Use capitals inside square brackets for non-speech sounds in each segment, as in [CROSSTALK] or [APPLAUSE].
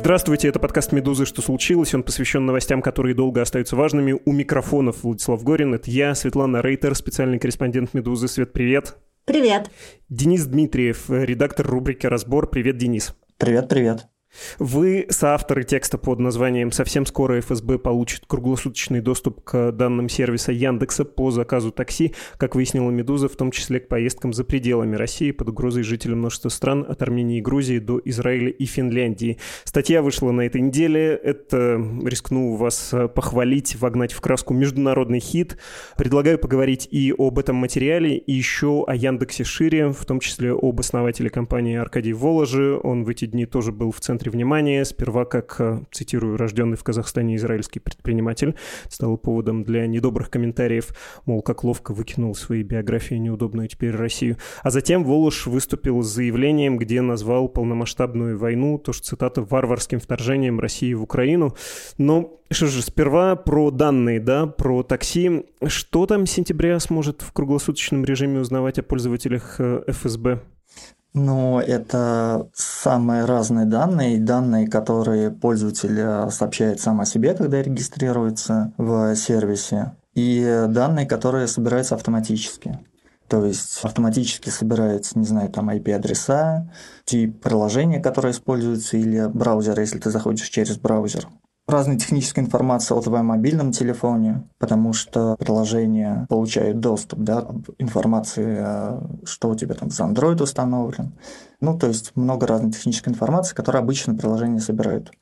Здравствуйте, это подкаст «Медузы. Что случилось?». Он посвящен новостям, которые долго остаются важными. У микрофонов Владислав Горин. Это я, Светлана Рейтер, специальный корреспондент «Медузы». Свет, привет. Привет. Денис Дмитриев, редактор рубрики «Разбор». Привет, Денис. Привет, привет. Вы соавторы текста под названием «Совсем скоро ФСБ получит круглосуточный доступ к данным сервиса Яндекса по заказу такси», как выяснила «Медуза», в том числе к поездкам за пределами России под угрозой жителей множества стран от Армении и Грузии до Израиля и Финляндии. Статья вышла на этой неделе. Это, рискну вас похвалить, вогнать в краску международный хит. Предлагаю поговорить и об этом материале, и еще о Яндексе шире, в том числе об основателе компании Аркадий Воложи. Он в эти дни тоже был в центре центре внимания. Сперва, как, э, цитирую, рожденный в Казахстане израильский предприниматель, стало поводом для недобрых комментариев, мол, как ловко выкинул свои биографии неудобную теперь Россию. А затем Волош выступил с заявлением, где назвал полномасштабную войну, то что цитата, варварским вторжением России в Украину. Но что же, сперва про данные, да, про такси. Что там с сентября сможет в круглосуточном режиме узнавать о пользователях э, ФСБ? Ну, это самые разные данные, данные, которые пользователь э, сообщает сам о себе, когда регистрируется в сервисе, и данные, которые собираются автоматически. То есть автоматически собираются, не знаю, там IP-адреса, тип приложения, которое используется, или браузер, если ты заходишь через браузер разной технической информации о твоем мобильном телефоне, потому что приложения получают доступ да, информации, э, что у тебя там за Android установлен. Ну, то есть много разной технической информации, которую обычно приложения собирают.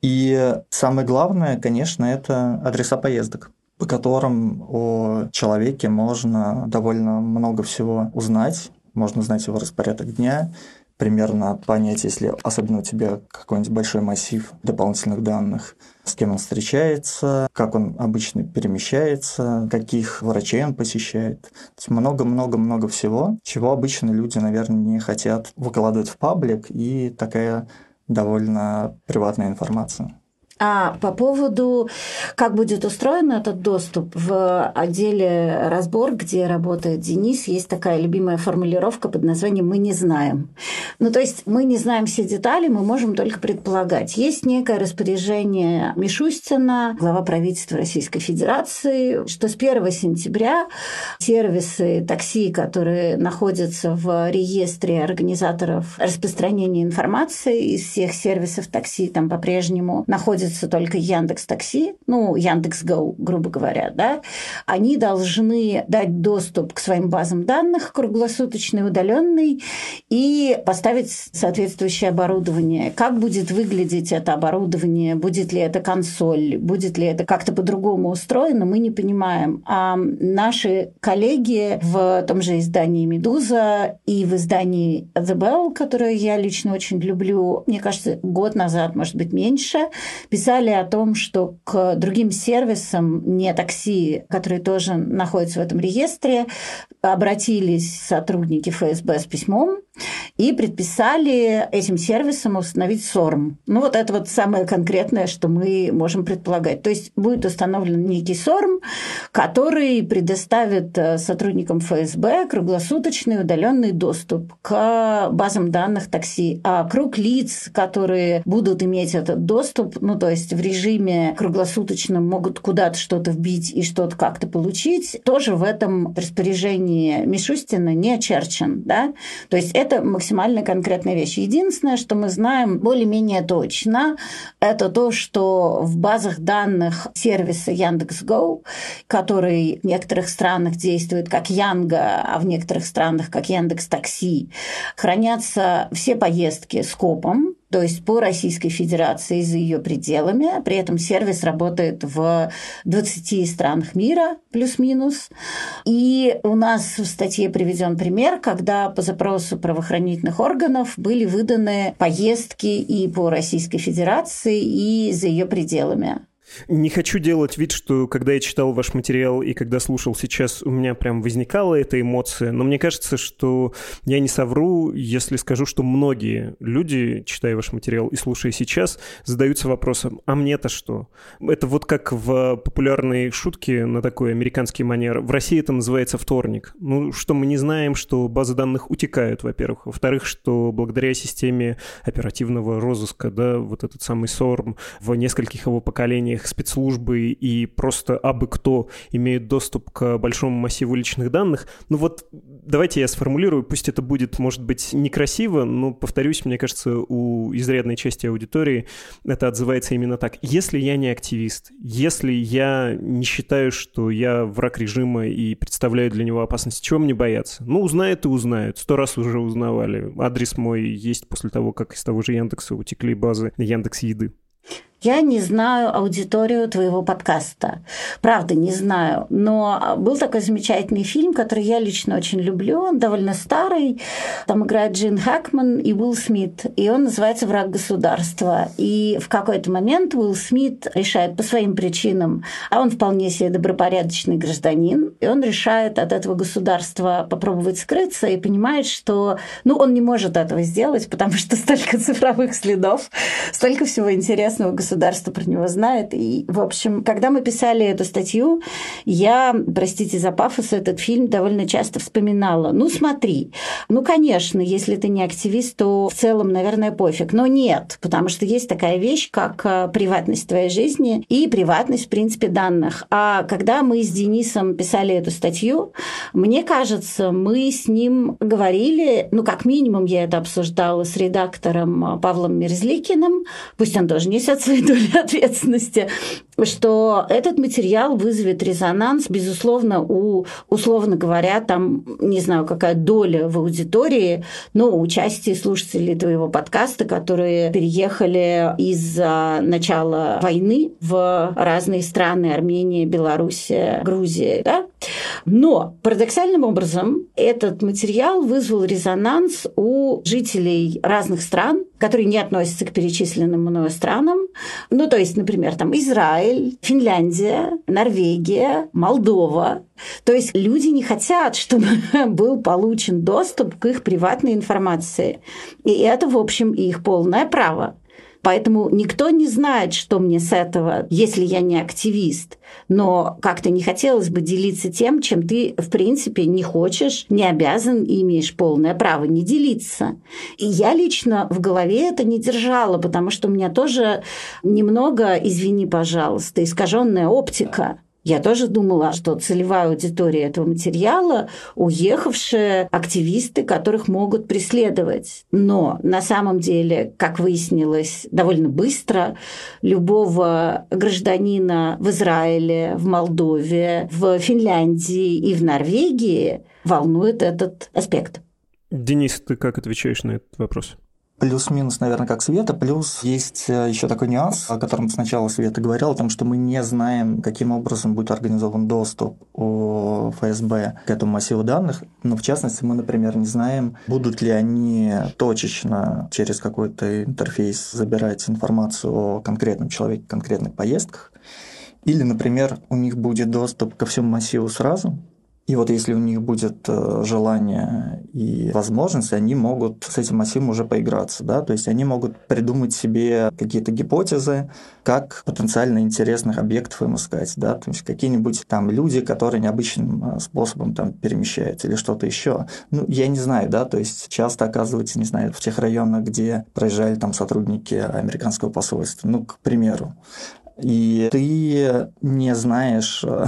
И самое главное, конечно, это адреса поездок по которым о человеке можно довольно много всего узнать. Можно узнать его распорядок дня, примерно понять, если особенно у тебя какой-нибудь большой массив дополнительных данных, с кем он встречается, как он обычно перемещается, каких врачей он посещает. Много-много-много всего, чего обычно люди, наверное, не хотят выкладывать в паблик, и такая довольно приватная информация. А по поводу, как будет устроен этот доступ, в отделе разбор, где работает Денис, есть такая любимая формулировка под названием «мы не знаем». Ну, то есть мы не знаем все детали, мы можем только предполагать. Есть некое распоряжение Мишустина, глава правительства Российской Федерации, что с 1 сентября сервисы такси, которые находятся в реестре организаторов распространения информации из всех сервисов такси, там по-прежнему находятся пользуется только Яндекс Такси, ну, Яндекс Go, грубо говоря, да, они должны дать доступ к своим базам данных, круглосуточный, удаленный, и поставить соответствующее оборудование. Как будет выглядеть это оборудование, будет ли это консоль, будет ли это как-то по-другому устроено, мы не понимаем. А наши коллеги в том же издании «Медуза» и в издании «The Bell», которое я лично очень люблю, мне кажется, год назад, может быть, меньше, писали о том, что к другим сервисам, не такси, которые тоже находятся в этом реестре, обратились сотрудники ФСБ с письмом и предписали этим сервисам установить СОРМ. Ну, вот это вот самое конкретное, что мы можем предполагать. То есть будет установлен некий СОРМ, который предоставит э, сотрудникам ФСБ круглосуточный удаленный доступ к базам данных такси. А круг лиц, которые будут иметь этот доступ, ну, то есть в режиме круглосуточном могут куда-то что-то вбить и что-то как-то получить, тоже в этом распоряжении Мишустина не очерчен. Да? То есть это это максимально конкретная вещь. Единственное, что мы знаем более-менее точно, это то, что в базах данных сервиса Яндекс.Го, который в некоторых странах действует как Янга, а в некоторых странах как Яндекс Такси, хранятся все поездки с копом, то есть по Российской Федерации за ее пределами. При этом сервис работает в 20 странах мира, плюс-минус. И у нас в статье приведен пример, когда по запросу правоохранительных органов были выданы поездки и по Российской Федерации, и за ее пределами. Не хочу делать вид, что когда я читал ваш материал и когда слушал сейчас, у меня прям возникала эта эмоция, но мне кажется, что я не совру, если скажу, что многие люди, читая ваш материал и слушая сейчас, задаются вопросом, а мне-то что? Это вот как в популярной шутке на такой американский манер. В России это называется вторник. Ну, что мы не знаем, что базы данных утекают, во-первых. Во-вторых, что благодаря системе оперативного розыска, да, вот этот самый СОРМ в нескольких его поколениях их спецслужбы и просто абы кто имеют доступ к большому массиву личных данных. Ну вот давайте я сформулирую, пусть это будет, может быть, некрасиво, но, повторюсь, мне кажется, у изрядной части аудитории это отзывается именно так. Если я не активист, если я не считаю, что я враг режима и представляю для него опасность, чего мне бояться? Ну, узнают и узнают. Сто раз уже узнавали. Адрес мой есть после того, как из того же Яндекса утекли базы Яндекс Еды. Я не знаю аудиторию твоего подкаста. Правда, не знаю. Но был такой замечательный фильм, который я лично очень люблю. Он довольно старый. Там играет Джин Хэкман и Уилл Смит. И он называется «Враг государства». И в какой-то момент Уилл Смит решает по своим причинам, а он вполне себе добропорядочный гражданин, и он решает от этого государства попробовать скрыться и понимает, что ну, он не может этого сделать, потому что столько [LAUGHS] цифровых следов, столько всего интересного государство про него знает. И, в общем, когда мы писали эту статью, я, простите за пафос, этот фильм довольно часто вспоминала. Ну, смотри, ну, конечно, если ты не активист, то в целом, наверное, пофиг. Но нет, потому что есть такая вещь, как э, приватность твоей жизни и приватность, в принципе, данных. А когда мы с Денисом писали эту статью, мне кажется, мы с ним говорили, ну, как минимум, я это обсуждала с редактором э, Павлом Мерзликиным, пусть он тоже несет свои доли ответственности, что этот материал вызовет резонанс, безусловно, у, условно говоря, там, не знаю, какая доля в аудитории, но у части слушателей твоего подкаста, которые переехали из-за начала войны в разные страны, Армения, Белоруссия, Грузия, да? Но парадоксальным образом этот материал вызвал резонанс у жителей разных стран, которые не относятся к перечисленным мною странам. Ну, то есть, например, там Израиль, Финляндия, Норвегия, Молдова. То есть люди не хотят, чтобы [LAUGHS] был получен доступ к их приватной информации. И это, в общем, их полное право. Поэтому никто не знает, что мне с этого, если я не активист. Но как-то не хотелось бы делиться тем, чем ты, в принципе, не хочешь, не обязан и имеешь полное право не делиться. И я лично в голове это не держала, потому что у меня тоже немного, извини, пожалуйста, искаженная оптика. Я тоже думала, что целевая аудитория этого материала – уехавшие активисты, которых могут преследовать. Но на самом деле, как выяснилось довольно быстро, любого гражданина в Израиле, в Молдове, в Финляндии и в Норвегии волнует этот аспект. Денис, ты как отвечаешь на этот вопрос? Плюс-минус, наверное, как Света. Плюс есть э, еще такой нюанс, о котором сначала Света говорила, о том, что мы не знаем, каким образом будет организован доступ у ФСБ к этому массиву данных. Но, в частности, мы, например, не знаем, будут ли они точечно через какой-то интерфейс забирать информацию о конкретном человеке, конкретных поездках. Или, например, у них будет доступ ко всему массиву сразу, и вот если у них будет э, желание и возможность, они могут с этим массивом уже поиграться, да, то есть они могут придумать себе какие-то гипотезы, как потенциально интересных объектов им искать, да, то есть какие-нибудь там люди, которые необычным э, способом там перемещаются или что-то еще. Ну, я не знаю, да, то есть часто оказывается, не знаю, в тех районах, где проезжали там сотрудники американского посольства, ну, к примеру, и ты не знаешь, э,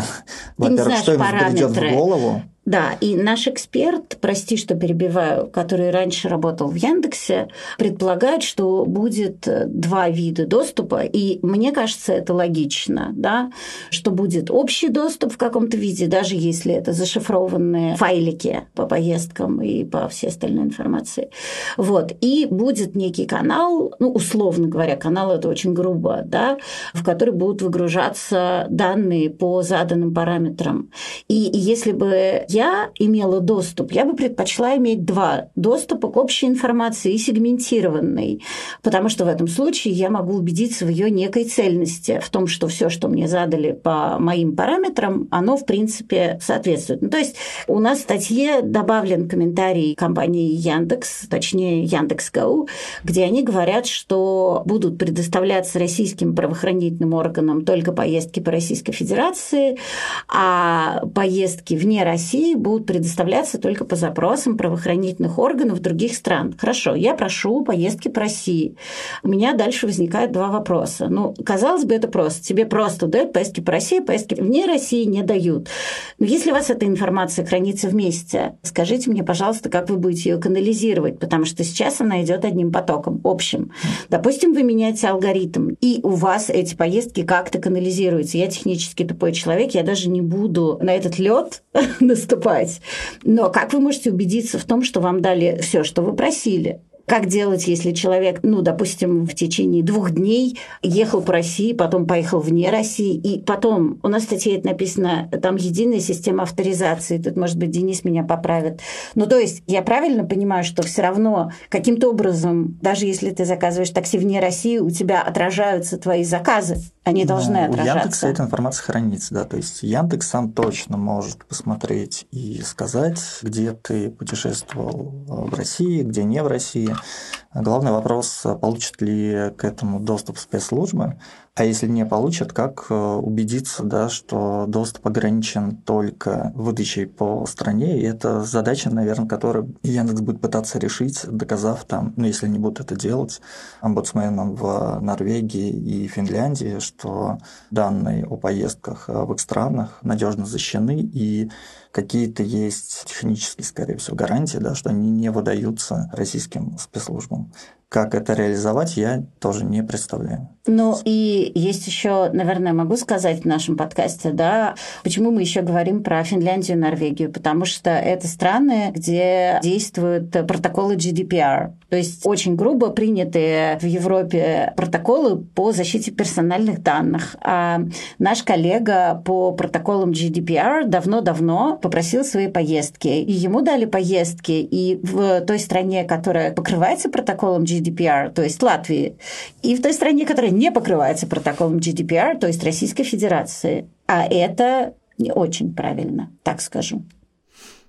во-первых, что им придет в голову. Да, и наш эксперт, прости, что перебиваю, который раньше работал в Яндексе, предполагает, что будет э, два вида доступа, и мне кажется, это логично, да, что будет общий доступ в каком-то виде, даже если это зашифрованные файлики по поездкам и по всей остальной информации. Вот. И будет некий канал, ну, условно говоря, канал это очень грубо, да, в который будут выгружаться данные по заданным параметрам. И если бы я я имела доступ, я бы предпочла иметь два доступа к общей информации и сегментированной, потому что в этом случае я могу убедиться в ее некой цельности, в том, что все, что мне задали по моим параметрам, оно, в принципе, соответствует. Ну, то есть у нас в статье добавлен комментарий компании Яндекс, точнее Яндекс.Го, где они говорят, что будут предоставляться российским правоохранительным органам только поездки по Российской Федерации, а поездки вне России будут предоставляться только по запросам правоохранительных органов других стран. Хорошо, я прошу поездки по России. У меня дальше возникает два вопроса. Ну, казалось бы, это просто. Тебе просто дают поездки по России, поездки вне России не дают. Но если у вас эта информация хранится вместе, скажите мне, пожалуйста, как вы будете ее канализировать, потому что сейчас она идет одним потоком, общим. Допустим, вы меняете алгоритм, и у вас эти поездки как-то канализируются. Я технически тупой человек, я даже не буду на этот лед. [LAUGHS] Но как вы можете убедиться в том, что вам дали все, что вы просили? Как делать, если человек, ну, допустим, в течение двух дней ехал по России, потом поехал вне России, и потом, у нас в статье это написано, там единая система авторизации, тут, может быть, Денис меня поправит. Ну, то есть, я правильно понимаю, что все равно каким-то образом, даже если ты заказываешь такси вне России, у тебя отражаются твои заказы, они должны ну, отражаться. У Яндекса эта информация хранится, да, то есть Яндекс сам точно может посмотреть и сказать, где ты путешествовал в России, где не в России. Главный вопрос, получат ли к этому доступ спецслужбы, а если не получат, как э, убедиться, да, что доступ ограничен только выдачей по стране, и это задача, наверное, которую Яндекс будет пытаться решить, доказав там, ну, если они будут это делать, омбудсменам в Норвегии и Финляндии, что данные о поездках в их странах надежно защищены, и какие-то есть технические, скорее всего, гарантии, да, что они не выдаются российским спецслужбам. Как это реализовать, я тоже не представляю. Ну и есть еще, наверное, могу сказать в нашем подкасте, да, почему мы еще говорим про Финляндию и Норвегию, потому что это страны, где действуют протоколы GDPR, то есть очень грубо принятые в Европе протоколы по защите персональных данных. А наш коллега по протоколам GDPR давно-давно попросил свои поездки, и ему дали поездки, и в той стране, которая покрывается протоколом GDPR, то есть Латвии, и в той стране, которая не покрывается протоколом GDPR, то есть Российской Федерации. А это не очень правильно, так скажу.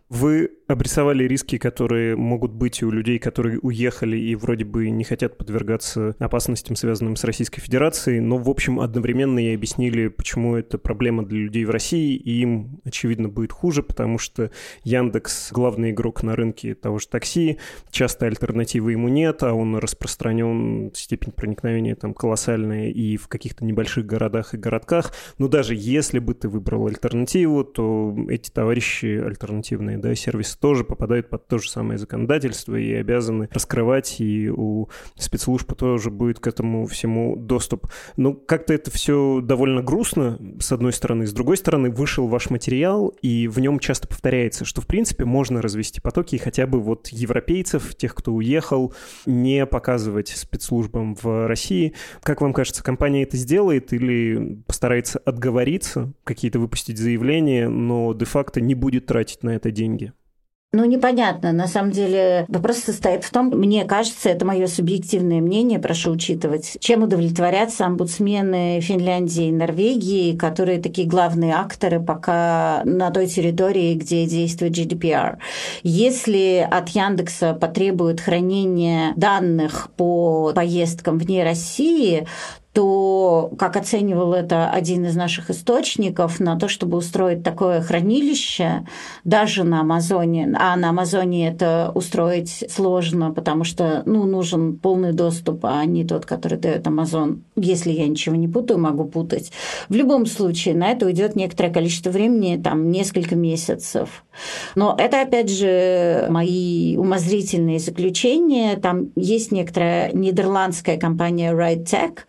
Вы обрисовали риски, которые могут быть у людей, которые уехали и вроде бы не хотят подвергаться опасностям, связанным с Российской Федерацией, но, в общем, одновременно и объяснили, почему это проблема для людей в России, и им, очевидно, будет хуже, потому что Яндекс — главный игрок на рынке того же такси, часто альтернативы ему нет, а он распространен, степень проникновения там колоссальная и в каких-то небольших городах и городках, но даже если бы ты выбрал альтернативу, то эти товарищи альтернативные, да, сервисы тоже попадают под то же самое законодательство и обязаны раскрывать, и у спецслужб тоже будет к этому всему доступ. Но как-то это все довольно грустно, с одной стороны. С другой стороны, вышел ваш материал, и в нем часто повторяется, что, в принципе, можно развести потоки, и хотя бы вот европейцев, тех, кто уехал, не показывать спецслужбам в России. Как вам кажется, компания это сделает или постарается отговориться, какие-то выпустить заявления, но де-факто не будет тратить на это деньги? Ну, непонятно. На самом деле вопрос состоит в том, мне кажется, это мое субъективное мнение, прошу учитывать, чем удовлетворятся омбудсмены Финляндии и Норвегии, которые такие главные акторы пока на той территории, где действует GDPR. Если от Яндекса потребуют хранения данных по поездкам вне России, то, как оценивал это один из наших источников, на то, чтобы устроить такое хранилище, даже на Амазоне, а на Амазоне это устроить сложно, потому что ну, нужен полный доступ, а не тот, который дает Амазон. Если я ничего не путаю, могу путать. В любом случае, на это уйдет некоторое количество времени, там несколько месяцев. Но это, опять же, мои умозрительные заключения. Там есть некоторая нидерландская компания RideTech,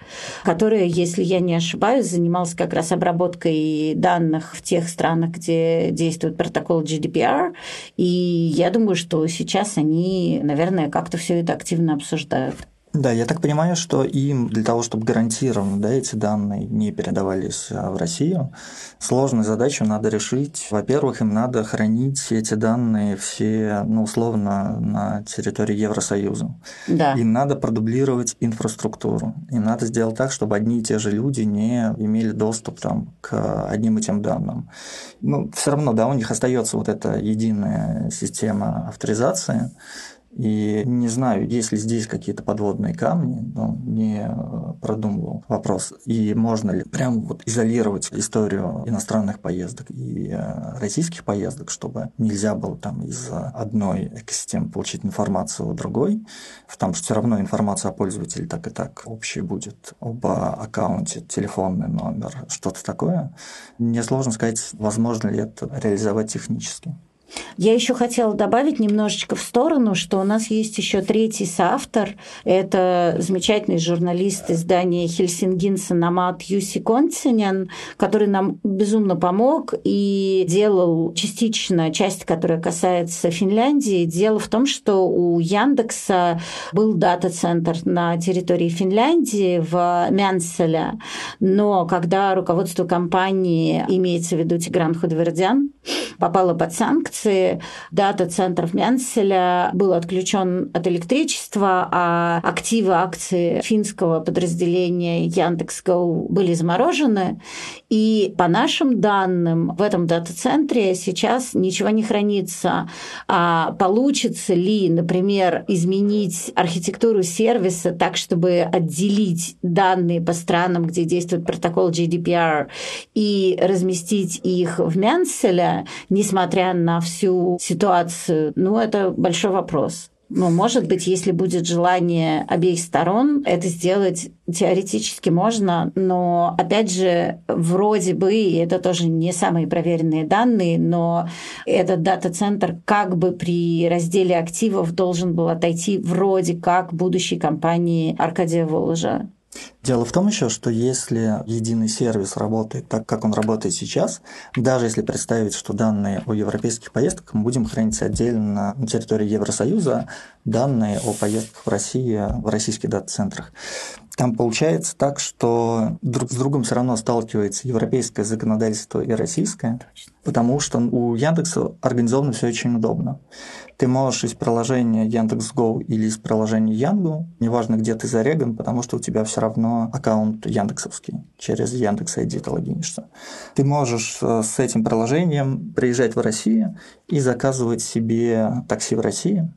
которая, если я не ошибаюсь, занималась как раз обработкой данных в тех странах, где действует протокол GDPR. И я думаю, что сейчас они, наверное, как-то все это активно обсуждают. Да, я так понимаю, что им для того, чтобы гарантированно да, эти данные не передавались а, в Россию, сложную задачу надо решить. Во-первых, им надо хранить эти данные все, ну, условно, на территории Евросоюза. Да. Им надо продублировать инфраструктуру. Им надо сделать так, чтобы одни и те же люди не имели доступ там, к одним и тем данным. Ну, все равно, да, у них остается вот эта единая система авторизации, и не знаю, есть ли здесь какие-то подводные камни, но не э, продумывал вопрос. И можно ли прям вот изолировать историю иностранных поездок и э, российских поездок, чтобы нельзя было там из одной экосистемы получить информацию у другой, потому что все равно информация о пользователе так и так общая будет об аккаунте, телефонный номер, что-то такое. Мне сложно сказать, возможно ли это реализовать технически. Я еще хотела добавить немножечко в сторону, что у нас есть еще третий соавтор. Это замечательный журналист издания Хельсингинса Намат Юси Континен, который нам безумно помог и делал частично часть, которая касается Финляндии. Дело в том, что у Яндекса был дата-центр на территории Финляндии в Мянселе, но когда руководство компании, имеется в виду Тигран Худвердян, попало под санкции, станции дата-центров Мянселя был отключен от электричества, а активы акции финского подразделения Яндекс.Го были заморожены. И по нашим данным, в этом дата-центре сейчас ничего не хранится. А получится ли, например, изменить архитектуру сервиса так, чтобы отделить данные по странам, где действует протокол GDPR, и разместить их в Мянселе, несмотря на все всю ситуацию, ну, это большой вопрос. Но, может быть, если будет желание обеих сторон, это сделать теоретически можно, но, опять же, вроде бы, и это тоже не самые проверенные данные, но этот дата-центр как бы при разделе активов должен был отойти вроде как будущей компании Аркадия Воложа. Дело в том еще, что если единый сервис работает так, как он работает сейчас, даже если представить, что данные о европейских поездках мы будем хранить отдельно на территории Евросоюза, данные о поездках в России в российских дата-центрах, там получается так, что друг с другом все равно сталкивается европейское законодательство и российское, потому что у Яндекса организовано все очень удобно. Ты можешь из приложения Яндекс.Го или из приложения Янгу, неважно, где ты зареган, потому что у тебя все равно аккаунт яндексовский, через Яндекс ID ты логинишься. Ты можешь э, с этим приложением приезжать в Россию и заказывать себе такси в России,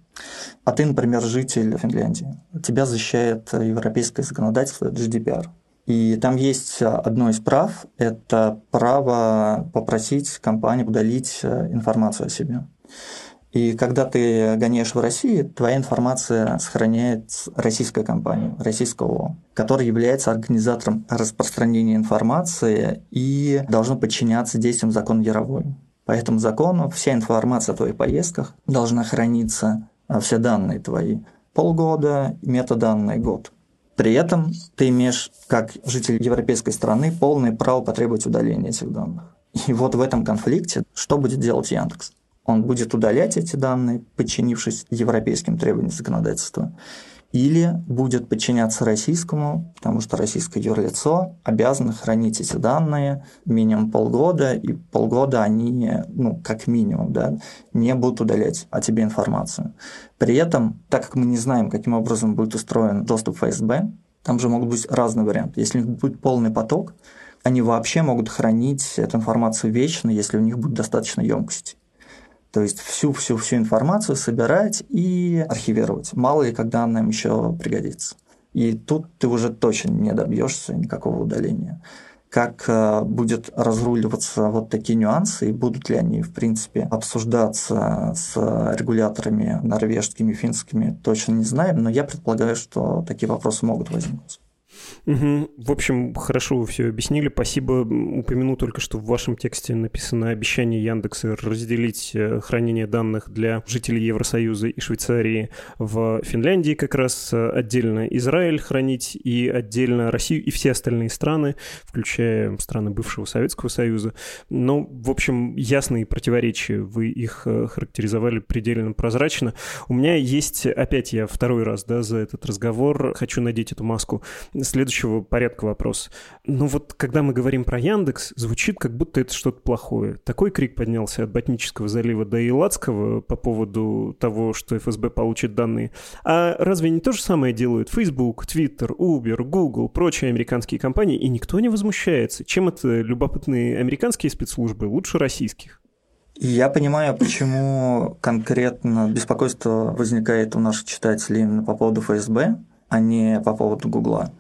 а ты, например, житель Финляндии. Тебя защищает европейское законодательство GDPR. И там есть одно из прав – это право попросить компанию удалить э, информацию о себе. И когда ты гоняешь в России, твоя информация сохраняет российская компания, российского ООО, которая является организатором распространения информации и должна подчиняться действиям закона Яровой. По этому закону вся информация о твоих поездках должна храниться, все данные твои полгода, метаданные год. При этом ты имеешь, как житель европейской страны, полное право потребовать удаления этих данных. И вот в этом конфликте что будет делать Яндекс? он будет удалять эти данные, подчинившись европейским требованиям законодательства, или будет подчиняться российскому, потому что российское юрлицо обязано хранить эти данные минимум полгода, и полгода они, ну, как минимум, да, не будут удалять о тебе информацию. При этом, так как мы не знаем, каким образом будет устроен доступ ФСБ, там же могут быть разные варианты. Если будет полный поток, они вообще могут хранить эту информацию вечно, если у них будет достаточно емкости. То есть всю-всю-всю информацию собирать и архивировать. Мало ли, когда она им еще пригодится. И тут ты уже точно не добьешься никакого удаления. Как э, будет разруливаться вот такие нюансы, и будут ли они, в принципе, обсуждаться с регуляторами норвежскими, финскими, точно не знаем, но я предполагаю, что такие вопросы могут возникнуть. Угу. В общем, хорошо вы все объяснили. Спасибо. Упомяну только, что в вашем тексте написано обещание Яндекса разделить э, хранение данных для жителей Евросоюза и Швейцарии в Финляндии как раз э, отдельно Израиль хранить и отдельно Россию и все остальные страны, включая страны бывшего Советского Союза. Но, в общем, ясные противоречия. Вы их э, характеризовали предельно прозрачно. У меня есть, опять я второй раз да, за этот разговор хочу надеть эту маску следующего порядка вопрос. Ну вот, когда мы говорим про Яндекс, звучит, как будто это что-то плохое. Такой крик поднялся от Ботнического залива до Иладского по поводу того, что ФСБ получит данные. А разве не то же самое делают Facebook, Twitter, Uber, Google, прочие американские компании, и никто не возмущается? Чем это любопытные американские спецслужбы лучше российских? Я понимаю, почему конкретно беспокойство возникает у наших читателей именно по поводу ФСБ, а не по поводу Гугла.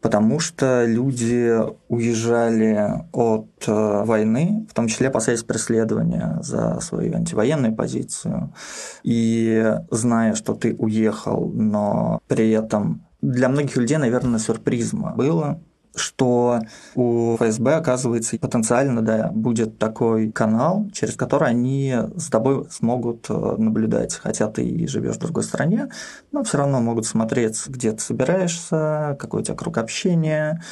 Потому что люди уезжали от э, войны, в том числе опасаясь преследования за свою антивоенную позицию. И зная, что ты уехал, но при этом для многих людей, наверное, сюрпризом было, что у ФСБ, оказывается, потенциально да, будет такой канал, через который они с тобой смогут э, наблюдать, хотя ты и живешь в другой стране, но все равно могут смотреть, где ты собираешься, какой у тебя круг общения,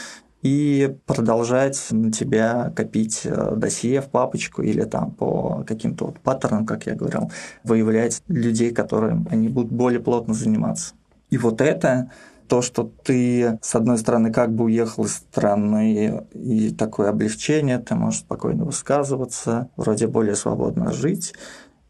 и продолжать на тебя копить э, досье в папочку или там по каким-то вот паттернам, как я говорил, выявлять людей, которым они будут более плотно заниматься. И вот это то, что ты, с одной стороны, как бы уехал из страны, и такое облегчение, ты можешь спокойно высказываться, вроде более свободно жить,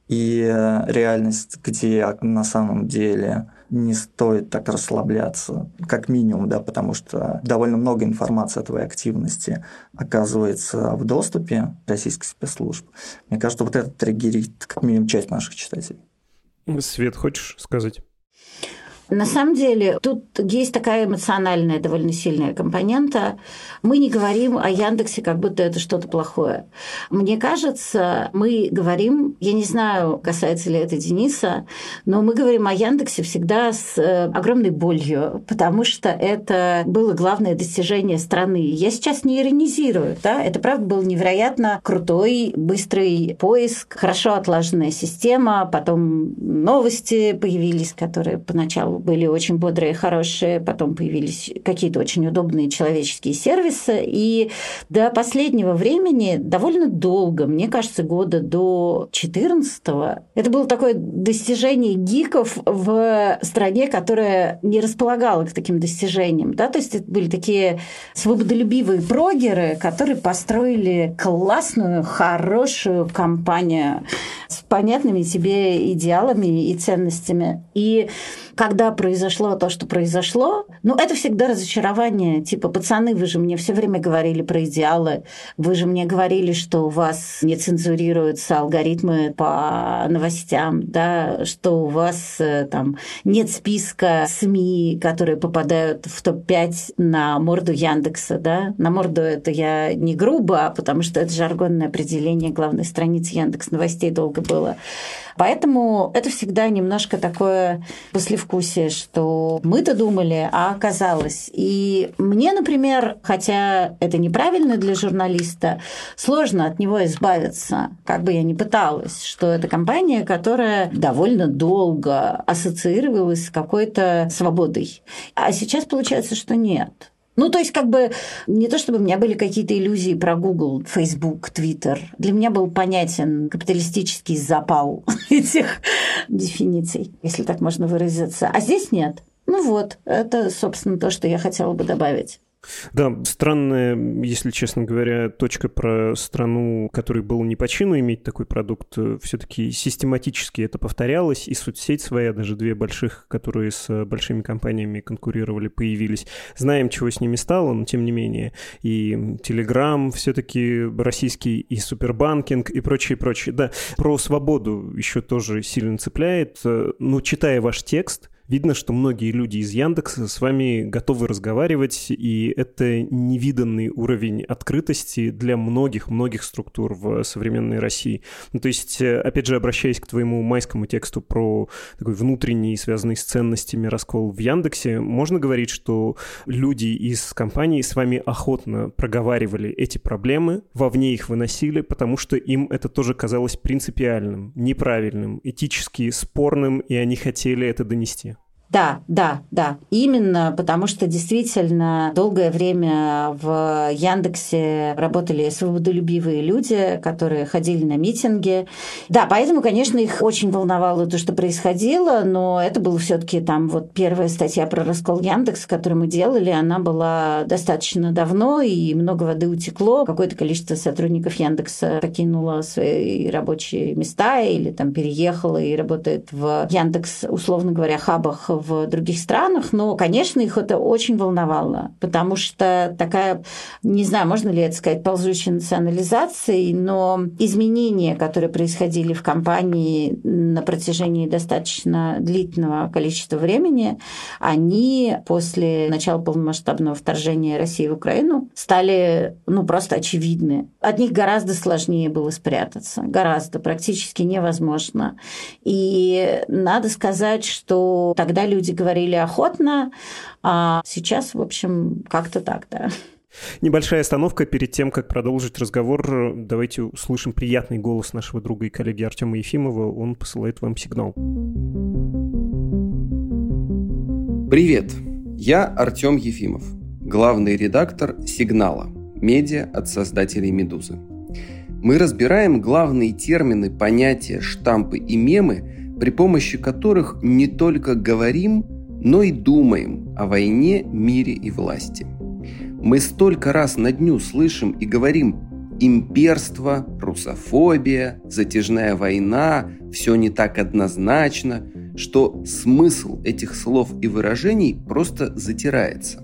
и реальность, где на самом деле не стоит так расслабляться, как минимум, да, потому что довольно много информации о твоей активности оказывается в доступе российских спецслужб. Мне кажется, вот это триггерит как минимум часть наших читателей. Свет, хочешь сказать? На самом деле, тут есть такая эмоциональная, довольно сильная компонента. Мы не говорим о Яндексе, как будто это что-то плохое. Мне кажется, мы говорим, я не знаю, касается ли это Дениса, но мы говорим о Яндексе всегда с э, огромной болью, потому что это было главное достижение страны. Я сейчас не иронизирую, да, это правда был невероятно крутой, быстрый поиск, хорошо отлаженная система, потом новости появились, которые поначалу были очень бодрые, хорошие, потом появились какие-то очень удобные человеческие сервисы, и до последнего времени довольно долго, мне кажется, года до 14 это было такое достижение гиков в стране, которая не располагала к таким достижениям. Да? То есть это были такие свободолюбивые прогеры, которые построили классную, хорошую компанию с понятными себе идеалами и ценностями. И когда произошло то, что произошло, ну, это всегда разочарование. Типа, пацаны, вы же мне все время говорили про идеалы, вы же мне говорили, что у вас не цензурируются алгоритмы по новостям, да, что у вас э, там нет списка СМИ, которые попадают в топ-5 на морду Яндекса, да. На морду это я не грубо, а потому что это жаргонное определение главной страницы Яндекс новостей долго было. Поэтому это всегда немножко такое послевкусие, что мы-то думали, а оказалось. И мне, например, хотя это неправильно для журналиста, сложно от него избавиться, как бы я ни пыталась, что это компания, которая довольно долго ассоциировалась с какой-то свободой. А сейчас получается, что нет. Ну, то есть, как бы, не то чтобы у меня были какие-то иллюзии про Google, Facebook, Twitter. Для меня был понятен капиталистический запал [LAUGHS] этих дефиниций, если так можно выразиться. А здесь нет. Ну вот, это, собственно, то, что я хотела бы добавить. Да, странная, если честно говоря, точка про страну, которой было не по чину иметь такой продукт. Все-таки систематически это повторялось, и соцсеть своя, даже две больших, которые с большими компаниями конкурировали, появились. Знаем, чего с ними стало, но тем не менее. И Telegram все-таки российский, и Супербанкинг, и прочее, прочее. Да, про свободу еще тоже сильно цепляет. Ну, читая ваш текст, Видно, что многие люди из Яндекса с вами готовы разговаривать, и это невиданный уровень открытости для многих-многих структур в современной России. Ну, то есть, э, опять же, обращаясь к твоему майскому тексту про такой внутренний, связанный с ценностями раскол в Яндексе, можно говорить, что люди из компании с вами охотно проговаривали эти проблемы, вовне их выносили, потому что им это тоже казалось принципиальным, неправильным, этически спорным, и они хотели это донести. Да, да, да. Именно потому что действительно долгое время в Яндексе работали свободолюбивые люди, которые ходили на митинги. Да, поэтому, конечно, их очень волновало то, что происходило, но это было все таки там вот первая статья про раскол Яндекс, которую мы делали, она была достаточно давно, и много воды утекло. Какое-то количество сотрудников Яндекса покинуло свои рабочие места или там переехало и работает в Яндекс, условно говоря, хабах в других странах, но, конечно, их это очень волновало, потому что такая, не знаю, можно ли это сказать, ползучая национализация, но изменения, которые происходили в компании на протяжении достаточно длительного количества времени, они после начала полномасштабного вторжения России в Украину стали ну, просто очевидны. От них гораздо сложнее было спрятаться, гораздо, практически невозможно. И надо сказать, что тогда люди говорили охотно, а сейчас, в общем, как-то так, да. Небольшая остановка перед тем, как продолжить разговор. Давайте услышим приятный голос нашего друга и коллеги Артема Ефимова. Он посылает вам сигнал. Привет, я Артем Ефимов, главный редактор «Сигнала» – медиа от создателей «Медузы». Мы разбираем главные термины, понятия, штампы и мемы – при помощи которых не только говорим, но и думаем о войне, мире и власти. Мы столько раз на дню слышим и говорим имперство, русофобия, затяжная война, все не так однозначно, что смысл этих слов и выражений просто затирается.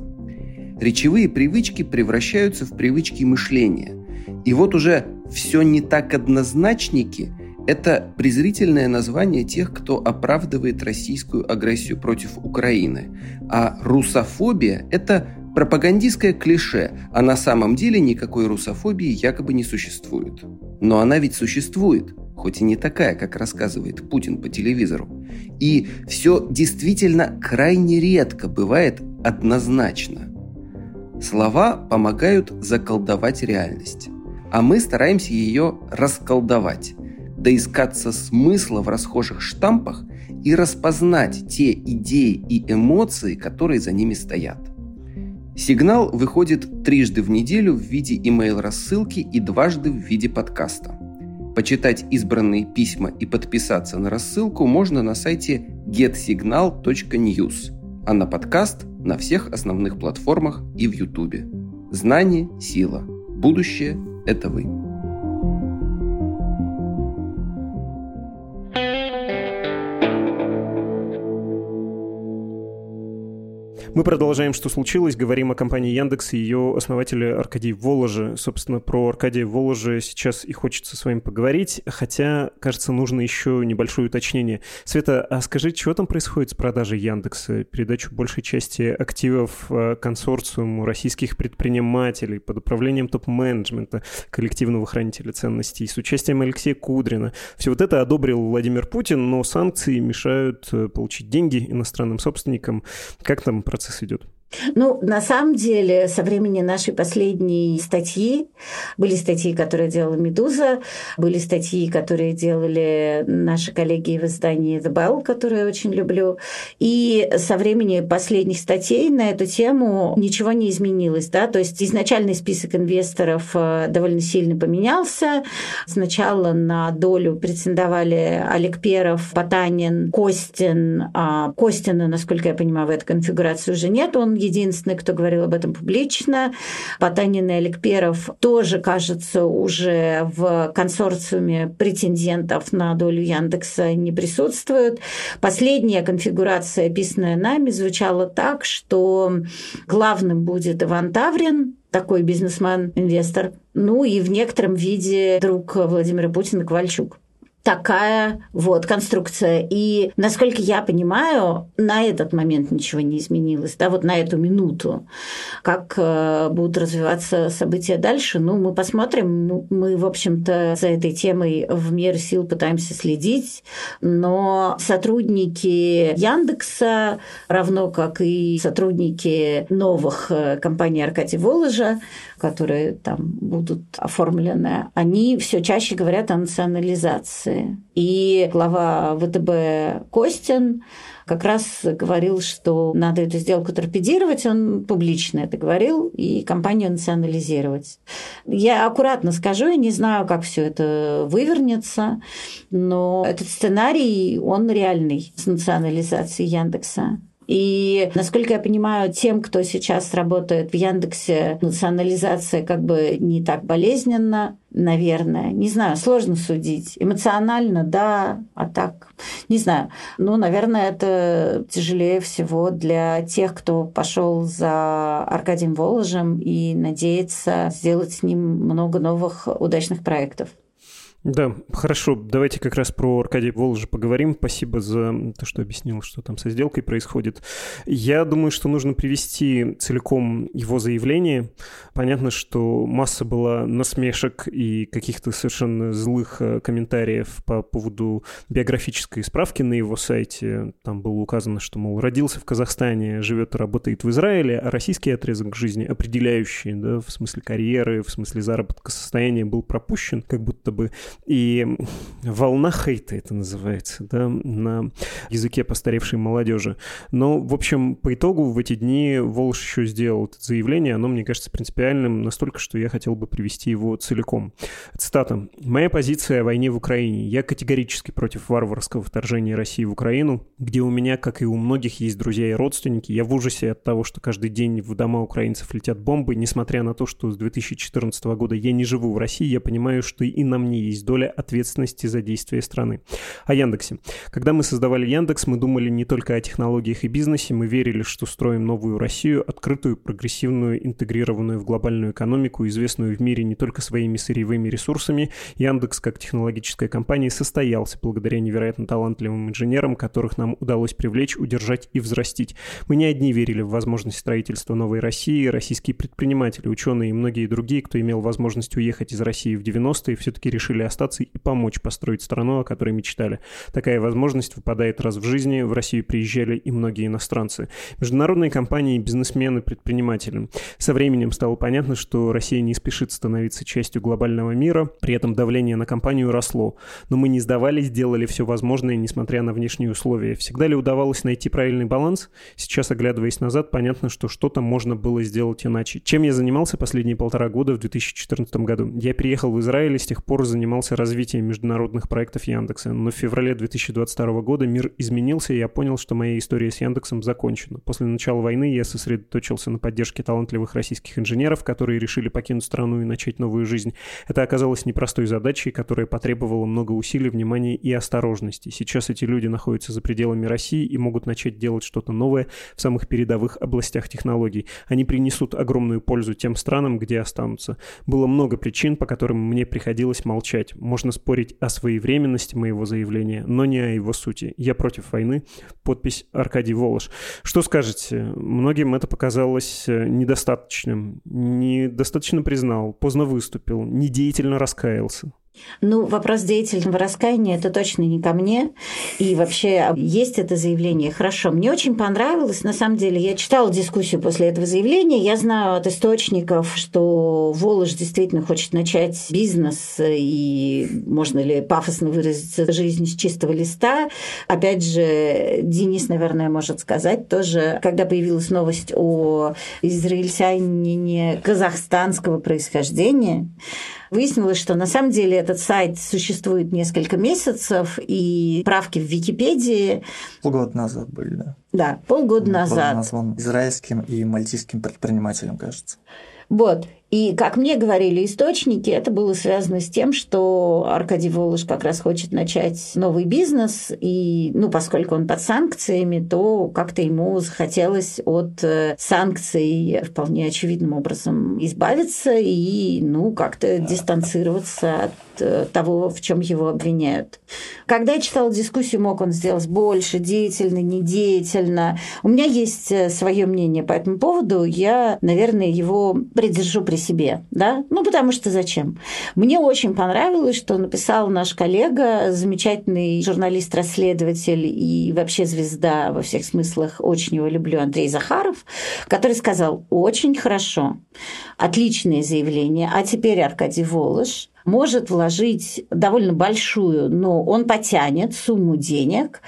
Речевые привычки превращаются в привычки мышления. И вот уже все не так однозначники это презрительное название тех, кто оправдывает российскую агрессию против Украины. А русофобия – это пропагандистское клише, а на самом деле никакой русофобии якобы не существует. Но она ведь существует, хоть и не такая, как рассказывает Путин по телевизору. И все действительно крайне редко бывает однозначно. Слова помогают заколдовать реальность, а мы стараемся ее расколдовать доискаться смысла в расхожих штампах и распознать те идеи и эмоции, которые за ними стоят. Сигнал выходит трижды в неделю в виде email-рассылки и дважды в виде подкаста. Почитать избранные письма и подписаться на рассылку можно на сайте getsignal.news, а на подкаст на всех основных платформах и в YouTube. Знание – сила. Будущее – это вы. Мы продолжаем «Что случилось?», говорим о компании Яндекс и ее основателе Аркадий Воложи. Собственно, про Аркадия Воложи сейчас и хочется с вами поговорить, хотя, кажется, нужно еще небольшое уточнение. Света, а скажи, что там происходит с продажей Яндекса? Передачу большей части активов э, консорциуму российских предпринимателей под управлением топ-менеджмента коллективного хранителя ценностей с участием Алексея Кудрина. Все вот это одобрил Владимир Путин, но санкции мешают э, получить деньги иностранным собственникам. Как там процесс процесс идет? Ну, на самом деле, со времени нашей последней статьи, были статьи, которые делала «Медуза», были статьи, которые делали наши коллеги в издании «The Bell», которые я очень люблю, и со времени последних статей на эту тему ничего не изменилось, да, то есть изначальный список инвесторов э, довольно сильно поменялся. Сначала на долю претендовали Олег Перов, Потанин, Костин. А Костина, насколько я понимаю, в этой конфигурации уже нет, он единственный, кто говорил об этом публично. Потанин и Олег Перов тоже, кажется, уже в консорциуме претендентов на долю Яндекса не присутствуют. Последняя конфигурация, описанная нами, звучала так, что главным будет Иван Таврин, такой бизнесмен, инвестор, ну и в некотором виде друг Владимира Путина Ковальчук. Такая вот конструкция. И, насколько я понимаю, на этот момент ничего не изменилось, да, вот на эту минуту. Как э, будут развиваться события дальше, ну, мы посмотрим. Мы, в общем-то, за этой темой в меру сил пытаемся следить, но сотрудники Яндекса, равно как и сотрудники новых э, компаний Аркадий Воложа, которые там будут оформлены, они все чаще говорят о национализации. И глава ВТБ Костин как раз говорил, что надо эту сделку торпедировать, он публично это говорил, и компанию национализировать. Я аккуратно скажу, я не знаю, как все это вывернется, но этот сценарий, он реальный с национализацией Яндекса. И, насколько я понимаю, тем, кто сейчас работает в Яндексе, национализация как бы не так болезненна, наверное. Не знаю, сложно судить. Эмоционально, да, а так, не знаю. Ну, наверное, это тяжелее всего для тех, кто пошел за Аркадием Воложем и надеется сделать с ним много новых удачных проектов. Да, хорошо. Давайте как раз про Аркадия Воложа поговорим. Спасибо за то, что объяснил, что там со сделкой происходит. Я думаю, что нужно привести целиком его заявление. Понятно, что масса была насмешек и каких-то совершенно злых э, комментариев по поводу биографической справки на его сайте. Там было указано, что, мол, родился в Казахстане, живет и работает в Израиле, а российский отрезок жизни, определяющий, да, в смысле карьеры, в смысле заработка состояния, был пропущен, как будто бы и волна хейта это называется, да, на языке постаревшей молодежи. Но, в общем, по итогу в эти дни Волш еще сделал это заявление, оно, мне кажется, принципиальным настолько, что я хотел бы привести его целиком. Цитата. «Моя позиция о войне в Украине. Я категорически против варварского вторжения России в Украину, где у меня, как и у многих, есть друзья и родственники. Я в ужасе от того, что каждый день в дома украинцев летят бомбы. Несмотря на то, что с 2014 года я не живу в России, я понимаю, что и на мне есть есть доля ответственности за действия страны. О Яндексе. Когда мы создавали Яндекс, мы думали не только о технологиях и бизнесе, мы верили, что строим новую Россию, открытую, прогрессивную, интегрированную в глобальную экономику, известную в мире не только своими сырьевыми ресурсами. Яндекс, как технологическая компания, состоялся благодаря невероятно талантливым инженерам, которых нам удалось привлечь, удержать и взрастить. Мы не одни верили в возможность строительства новой России, российские предприниматели, ученые и многие другие, кто имел возможность уехать из России в 90-е, все-таки решили остаться и помочь построить страну, о которой мечтали. Такая возможность выпадает раз в жизни. В Россию приезжали и многие иностранцы. Международные компании, бизнесмены, предприниматели. Со временем стало понятно, что Россия не спешит становиться частью глобального мира, при этом давление на компанию росло. Но мы не сдавались, делали все возможное, несмотря на внешние условия. Всегда ли удавалось найти правильный баланс? Сейчас, оглядываясь назад, понятно, что что-то можно было сделать иначе. Чем я занимался последние полтора года в 2014 году? Я переехал в Израиль и с тех пор занимался занимался развитием международных проектов Яндекса, но в феврале 2022 года мир изменился, и я понял, что моя история с Яндексом закончена. После начала войны я сосредоточился на поддержке талантливых российских инженеров, которые решили покинуть страну и начать новую жизнь. Это оказалось непростой задачей, которая потребовала много усилий, внимания и осторожности. Сейчас эти люди находятся за пределами России и могут начать делать что-то новое в самых передовых областях технологий. Они принесут огромную пользу тем странам, где останутся. Было много причин, по которым мне приходилось молчать молчать. Можно спорить о своевременности моего заявления, но не о его сути. Я против войны. Подпись Аркадий Волош. Что скажете? Многим это показалось э, недостаточным. Недостаточно признал, поздно выступил, недеятельно раскаялся. Ну, вопрос деятельного раскаяния – это точно не ко мне. И вообще, есть это заявление? Хорошо. Мне очень понравилось. На самом деле, я читала дискуссию после этого заявления. Я знаю от источников, что Волож действительно хочет начать бизнес, и можно ли пафосно выразиться, жизнь с чистого листа. Опять же, Денис, наверное, может сказать тоже, когда появилась новость о израильтянине казахстанского происхождения, Выяснилось, что на самом деле этот сайт существует несколько месяцев, и правки в Википедии... Полгода назад были, да? Да, полгода Он назад. назван израильским и мальтийским предпринимателем, кажется. Вот. И, как мне говорили источники, это было связано с тем, что Аркадий Волош как раз хочет начать новый бизнес, и, ну, поскольку он под санкциями, то как-то ему захотелось от э, санкций вполне очевидным образом избавиться и, ну, как-то дистанцироваться от э, того, в чем его обвиняют. Когда я читала дискуссию, мог он сделать больше, деятельно, недеятельно. У меня есть э, свое мнение по этому поводу. Я, наверное, его придержу при себе, да? Ну, потому что зачем? Мне очень понравилось, что написал наш коллега, замечательный журналист-расследователь и вообще звезда во всех смыслах, очень его люблю, Андрей Захаров, который сказал, очень хорошо, отличное заявление, а теперь Аркадий Волош может вложить довольно большую, но он потянет сумму денег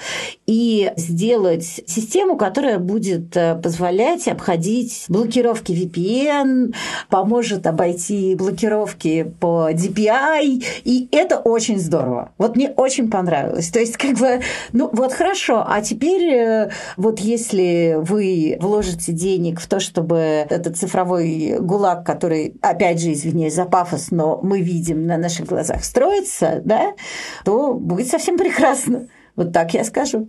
и сделать систему, которая будет э, позволять обходить блокировки VPN, поможет обойти блокировки по DPI, и это очень здорово. Вот мне очень понравилось. То есть, как бы, ну вот хорошо, а теперь э, вот если вы вложите денег в то, чтобы этот цифровой гулаг, который, опять же, извиняюсь за пафос, но мы видим на наших глазах строится, да, то будет совсем прекрасно. Вот так я скажу.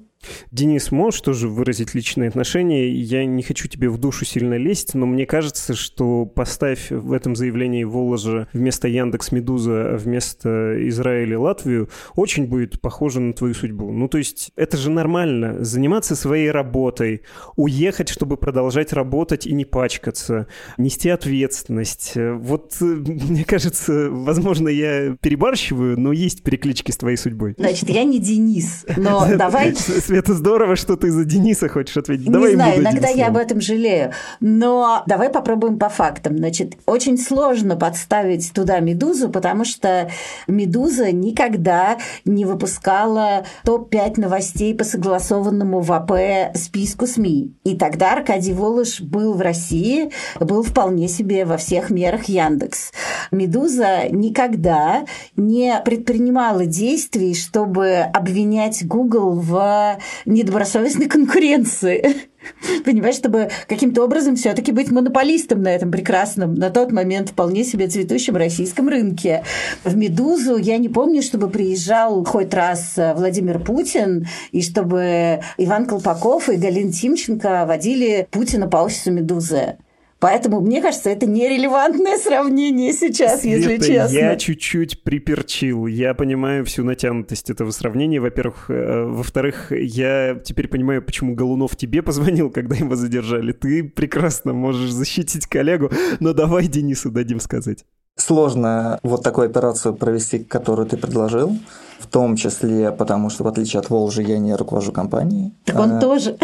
Денис, можешь тоже выразить личные отношения? Я не хочу тебе в душу сильно лезть, но мне кажется, что поставь в этом заявлении Воложа вместо Яндекс Медуза, вместо Израиля Латвию, очень будет похоже на твою судьбу. Ну, то есть это же нормально. Заниматься своей работой, уехать, чтобы продолжать работать и не пачкаться, нести ответственность. Вот, [LAUGHS] мне кажется, возможно, я перебарщиваю, но есть переклички с твоей судьбой. Значит, я не Денис, но [LAUGHS] давай [LAUGHS] это здорово, что ты за Дениса хочешь ответить. Давай Не знаю, иногда я об этом жалею. Но давай попробуем по фактам. Значит, очень сложно подставить туда «Медузу», потому что «Медуза» никогда не выпускала топ-5 новостей по согласованному в АП списку СМИ. И тогда Аркадий Волош был в России, был вполне себе во всех мерах Яндекс. «Медуза» никогда не предпринимала действий, чтобы обвинять Google в недобросовестной конкуренции. [LAUGHS] Понимаешь, чтобы каким-то образом все-таки быть монополистом на этом прекрасном, на тот момент вполне себе цветущем российском рынке. В «Медузу» я не помню, чтобы приезжал хоть раз Владимир Путин, и чтобы Иван Колпаков и Галина Тимченко водили Путина по офису «Медузы». Поэтому, мне кажется, это нерелевантное сравнение сейчас, Света, если честно. я чуть-чуть приперчил. Я понимаю всю натянутость этого сравнения, во-первых. Э, во-вторых, я теперь понимаю, почему Голунов тебе позвонил, когда его задержали. Ты прекрасно можешь защитить коллегу, но давай Денису дадим сказать. Сложно вот такую операцию провести, которую ты предложил, в том числе потому, что в отличие от Волжи я не руковожу компанией. Так он а, тоже.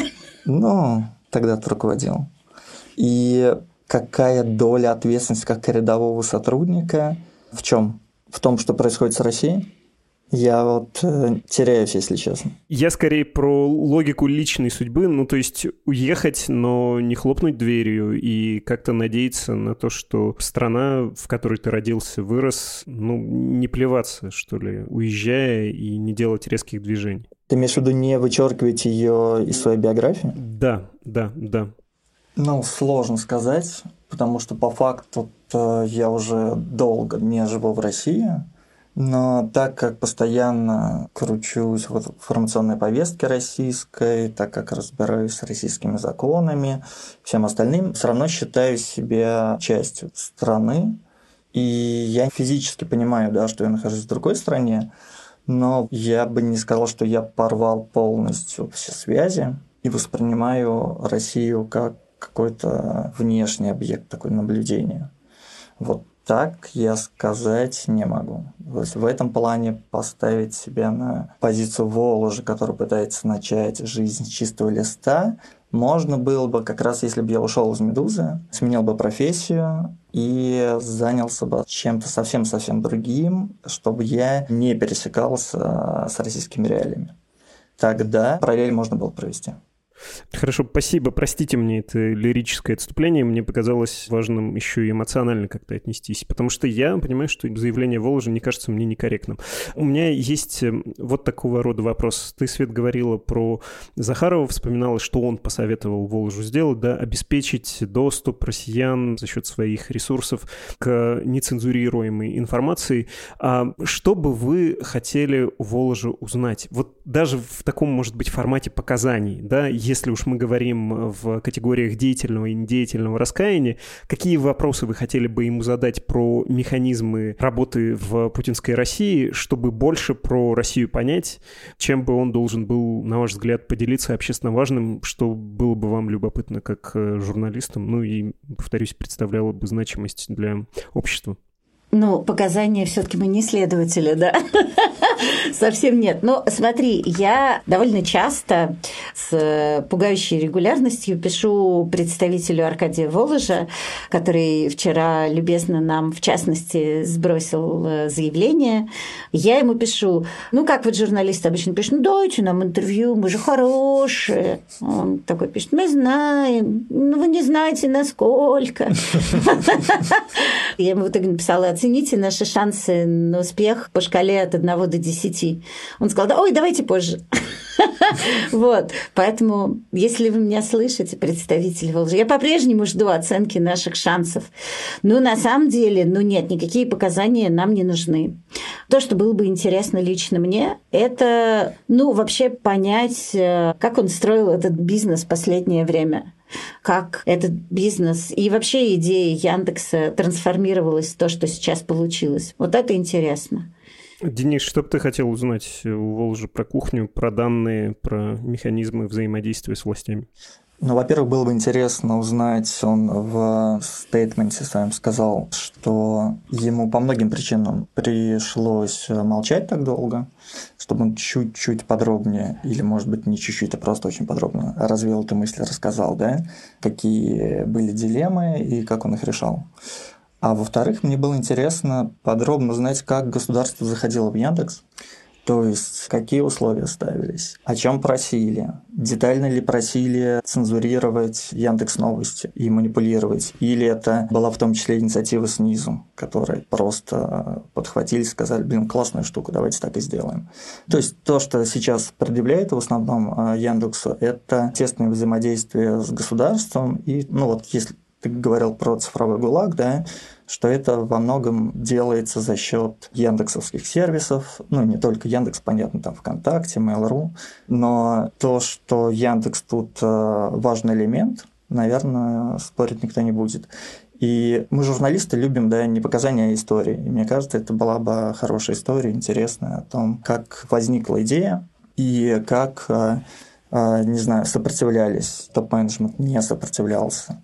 Ну, тогда ты руководил и какая доля ответственности как рядового сотрудника в чем? В том, что происходит с Россией? Я вот э, теряюсь, если честно. Я скорее про логику личной судьбы, ну то есть уехать, но не хлопнуть дверью и как-то надеяться на то, что страна, в которой ты родился, вырос, ну не плеваться, что ли, уезжая и не делать резких движений. Ты имеешь в виду не вычеркивать ее из своей биографии? Да, да, да. Ну, сложно сказать, потому что по факту я уже долго не живу в России, но так как постоянно кручусь в информационной повестке российской, так как разбираюсь с российскими законами, всем остальным, все равно считаю себя частью страны. И я физически понимаю, да, что я нахожусь в другой стране, но я бы не сказал, что я порвал полностью все связи и воспринимаю Россию как какой-то внешний объект такой наблюдения. Вот так я сказать не могу. То есть в этом плане поставить себя на позицию Воложа, который пытается начать жизнь с чистого листа, можно было бы как раз, если бы я ушел из «Медузы», сменил бы профессию и занялся бы чем-то совсем-совсем другим, чтобы я не пересекался с российскими реалиями. Тогда параллель можно было провести. Хорошо, спасибо. Простите мне это лирическое отступление. Мне показалось важным еще и эмоционально как-то отнестись. Потому что я понимаю, что заявление Воложа не кажется мне некорректным. У меня есть э, вот такого рода вопрос. Ты, Свет, говорила про Захарова, вспоминала, что он посоветовал Воложу сделать, да, обеспечить доступ россиян за счет своих ресурсов к нецензурируемой информации. А что бы вы хотели у Воложа узнать? Вот даже в таком, может быть, формате показаний, да, если уж мы говорим в категориях деятельного и недеятельного раскаяния, какие вопросы вы хотели бы ему задать про механизмы работы в путинской России, чтобы больше про Россию понять, чем бы он должен был, на ваш взгляд, поделиться общественно важным, что было бы вам любопытно как э, журналистам, ну и, повторюсь, представляло бы значимость для общества? Ну, показания все-таки мы не следователи, да? [LAUGHS] Совсем нет. Но смотри, я довольно часто с пугающей регулярностью пишу представителю Аркадия Воложа, который вчера любезно нам, в частности, сбросил э, заявление. Я ему пишу, ну, как вот журналисты обычно пишут, ну, дайте нам интервью, мы же хорошие. Он такой пишет, мы знаем, ну, вы не знаете, насколько. [LAUGHS] Я ему в итоге написала оцените наши шансы на успех по шкале от 1 до 10. Он сказал, да, ой, давайте позже. [LAUGHS] Вот, поэтому, если вы меня слышите, представитель Волжи, я по-прежнему жду оценки наших шансов. Но на самом деле, ну нет, никакие показания нам не нужны. То, что было бы интересно лично мне, это, ну, вообще понять, э, как он строил этот бизнес последнее время как этот бизнес и вообще идея Яндекса трансформировалась в то, что сейчас получилось. Вот это интересно. Денис, что бы ты хотел узнать у Волжи про кухню, про данные, про механизмы взаимодействия с властями? Ну, во-первых, было бы интересно узнать, он в стейтменте своем сказал, что ему по многим причинам пришлось молчать так долго, чтобы он чуть-чуть подробнее, или, может быть, не чуть-чуть, а просто очень подробно развел эту мысль, рассказал, да, какие были дилеммы и как он их решал. А во-вторых, мне было интересно подробно узнать, как государство заходило в Яндекс, то есть, какие условия ставились, о чем просили, детально ли просили цензурировать Яндекс Новости и манипулировать, или это была в том числе инициатива снизу, которая просто подхватили, сказали, блин, классная штука, давайте так и сделаем. То есть, то, что сейчас предъявляет в основном э, Яндексу, это тесное взаимодействие с государством, и, ну вот, если ты говорил про цифровой ГУЛАГ, да, что это во многом делается за счет яндексовских сервисов, ну не только Яндекс, понятно, там ВКонтакте, Mail.ru, но то, что Яндекс тут э, важный элемент, наверное, спорить никто не будет. И мы, журналисты, любим, да, не показания, а истории. И мне кажется, это была бы хорошая история, интересная, о том, как возникла идея и как, э, э, не знаю, сопротивлялись. Топ-менеджмент не сопротивлялся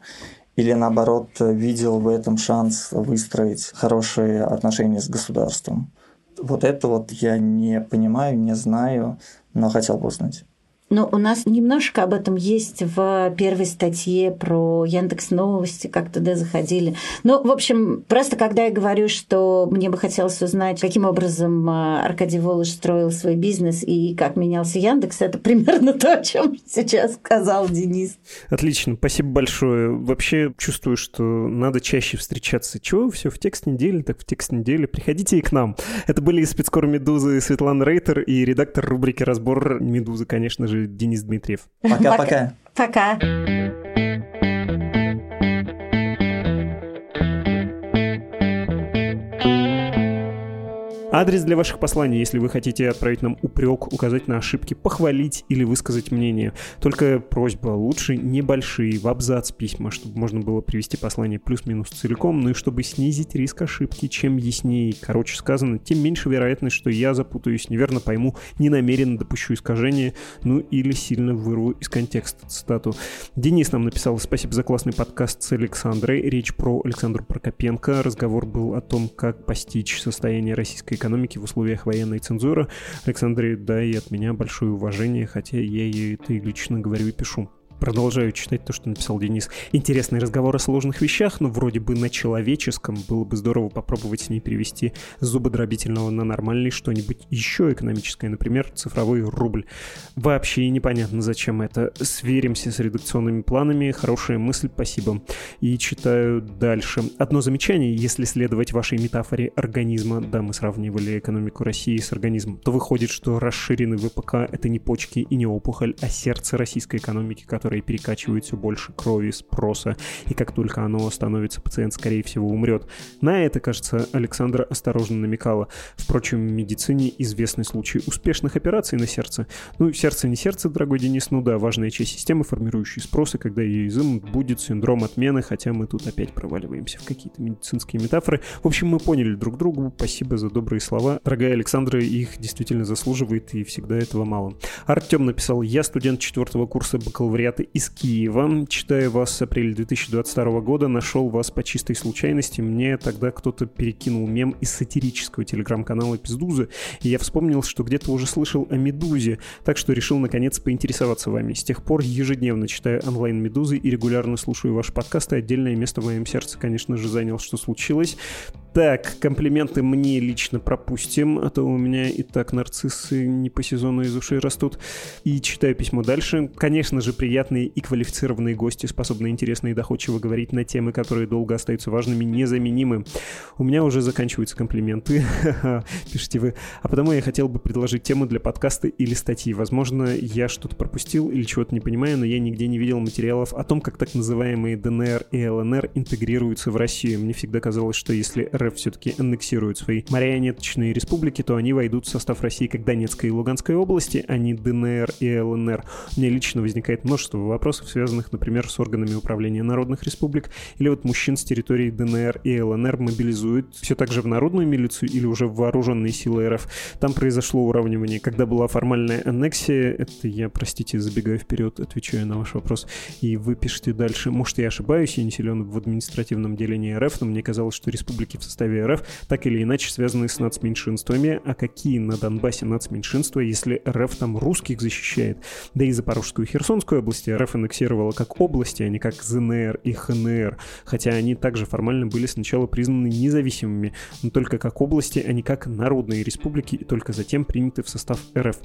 или наоборот видел в этом шанс выстроить хорошие отношения с государством. Вот это вот я не понимаю, не знаю, но хотел бы узнать. Ну, у нас немножко об этом есть в первой статье про Яндекс Новости, как туда заходили. Ну, в общем, просто когда я говорю, что мне бы хотелось узнать, каким образом а, Аркадий Волош строил свой бизнес и как менялся Яндекс, это примерно [LAUGHS] то, о чем сейчас сказал Денис. Отлично, спасибо большое. Вообще чувствую, что надо чаще встречаться. Чего все в текст недели, так в текст недели. Приходите и к нам. Это были спецкор Медузы Светлана Рейтер и редактор рубрики «Разбор Медузы», конечно же, Денис Дмитриев. Пока-пока. Пока. Адрес для ваших посланий, если вы хотите отправить нам упрек, указать на ошибки, похвалить или высказать мнение. Только просьба, лучше небольшие, в абзац письма, чтобы можно было привести послание плюс-минус целиком, ну и чтобы снизить риск ошибки. Чем яснее, короче сказано, тем меньше вероятность, что я запутаюсь, неверно пойму, ненамеренно допущу искажение, ну или сильно вырву из контекста цитату. Денис нам написал «Спасибо за классный подкаст с Александрой». Речь про Александру Прокопенко. Разговор был о том, как постичь состояние российской экономики в условиях военной цензуры. Александре, да, и от меня большое уважение, хотя я ей это и лично говорю и пишу. Продолжаю читать то, что написал Денис. Интересный разговор о сложных вещах, но вроде бы на человеческом. Было бы здорово попробовать с ней перевести с зубодробительного на нормальный что-нибудь еще экономическое, например, цифровой рубль. Вообще непонятно, зачем это. Сверимся с редакционными планами. Хорошая мысль, спасибо. И читаю дальше. Одно замечание, если следовать вашей метафоре организма, да, мы сравнивали экономику России с организмом, то выходит, что расширенный ВПК — это не почки и не опухоль, а сердце российской экономики, которое перекачивает все больше крови, спроса, и как только оно становится, пациент, скорее всего, умрет. На это, кажется, Александра осторожно намекала. Впрочем, в медицине известны случаи успешных операций на сердце. Ну, сердце не сердце, дорогой Денис, ну да, важная часть системы, формирующей спросы, когда ее изым будет синдром отмены, хотя мы тут опять проваливаемся в какие-то медицинские метафоры. В общем, мы поняли друг другу. Спасибо за добрые слова. Дорогая Александра, их действительно заслуживает, и всегда этого мало. Артем написал, я студент четвертого курса бакалавриата из Киева. Читаю вас с апреля 2022 года, нашел вас по чистой случайности. Мне тогда кто-то перекинул мем из сатирического телеграм-канала Пиздуза, и я вспомнил, что где-то уже слышал о Медузе, так что решил наконец поинтересоваться вами. С тех пор ежедневно читаю онлайн Медузы и регулярно слушаю ваши подкасты. Отдельное место в моем сердце, конечно же, занял, что случилось. Так, комплименты мне лично пропустим, а то у меня и так нарциссы не по сезону из ушей растут. И читаю письмо дальше. Конечно же, приятные и квалифицированные гости, способные интересно и доходчиво говорить на темы, которые долго остаются важными, незаменимы. У меня уже заканчиваются комплименты, [LAUGHS] пишите вы. А потому я хотел бы предложить тему для подкаста или статьи. Возможно, я что-то пропустил или чего-то не понимаю, но я нигде не видел материалов о том, как так называемые ДНР и ЛНР интегрируются в Россию. Мне всегда казалось, что если РФ все-таки аннексируют свои марионеточные республики, то они войдут в состав России как Донецкой и Луганской области, а не ДНР и ЛНР. У меня лично возникает множество вопросов, связанных, например, с органами управления народных республик, или вот мужчин с территории ДНР и ЛНР мобилизуют все так же в народную милицию или уже в вооруженные силы РФ. Там произошло уравнивание. Когда была формальная аннексия, это я, простите, забегаю вперед, отвечаю на ваш вопрос, и вы пишете дальше. Может, я ошибаюсь, я не силен в административном делении РФ, но мне казалось, что республики в составе РФ так или иначе связаны с нацменьшинствами. А какие на Донбассе нацменьшинства, если РФ там русских защищает? Да и Запорожскую и Херсонскую области РФ аннексировала как области, а не как ЗНР и ХНР. Хотя они также формально были сначала признаны независимыми, но только как области, а не как народные республики, и только затем приняты в состав РФ.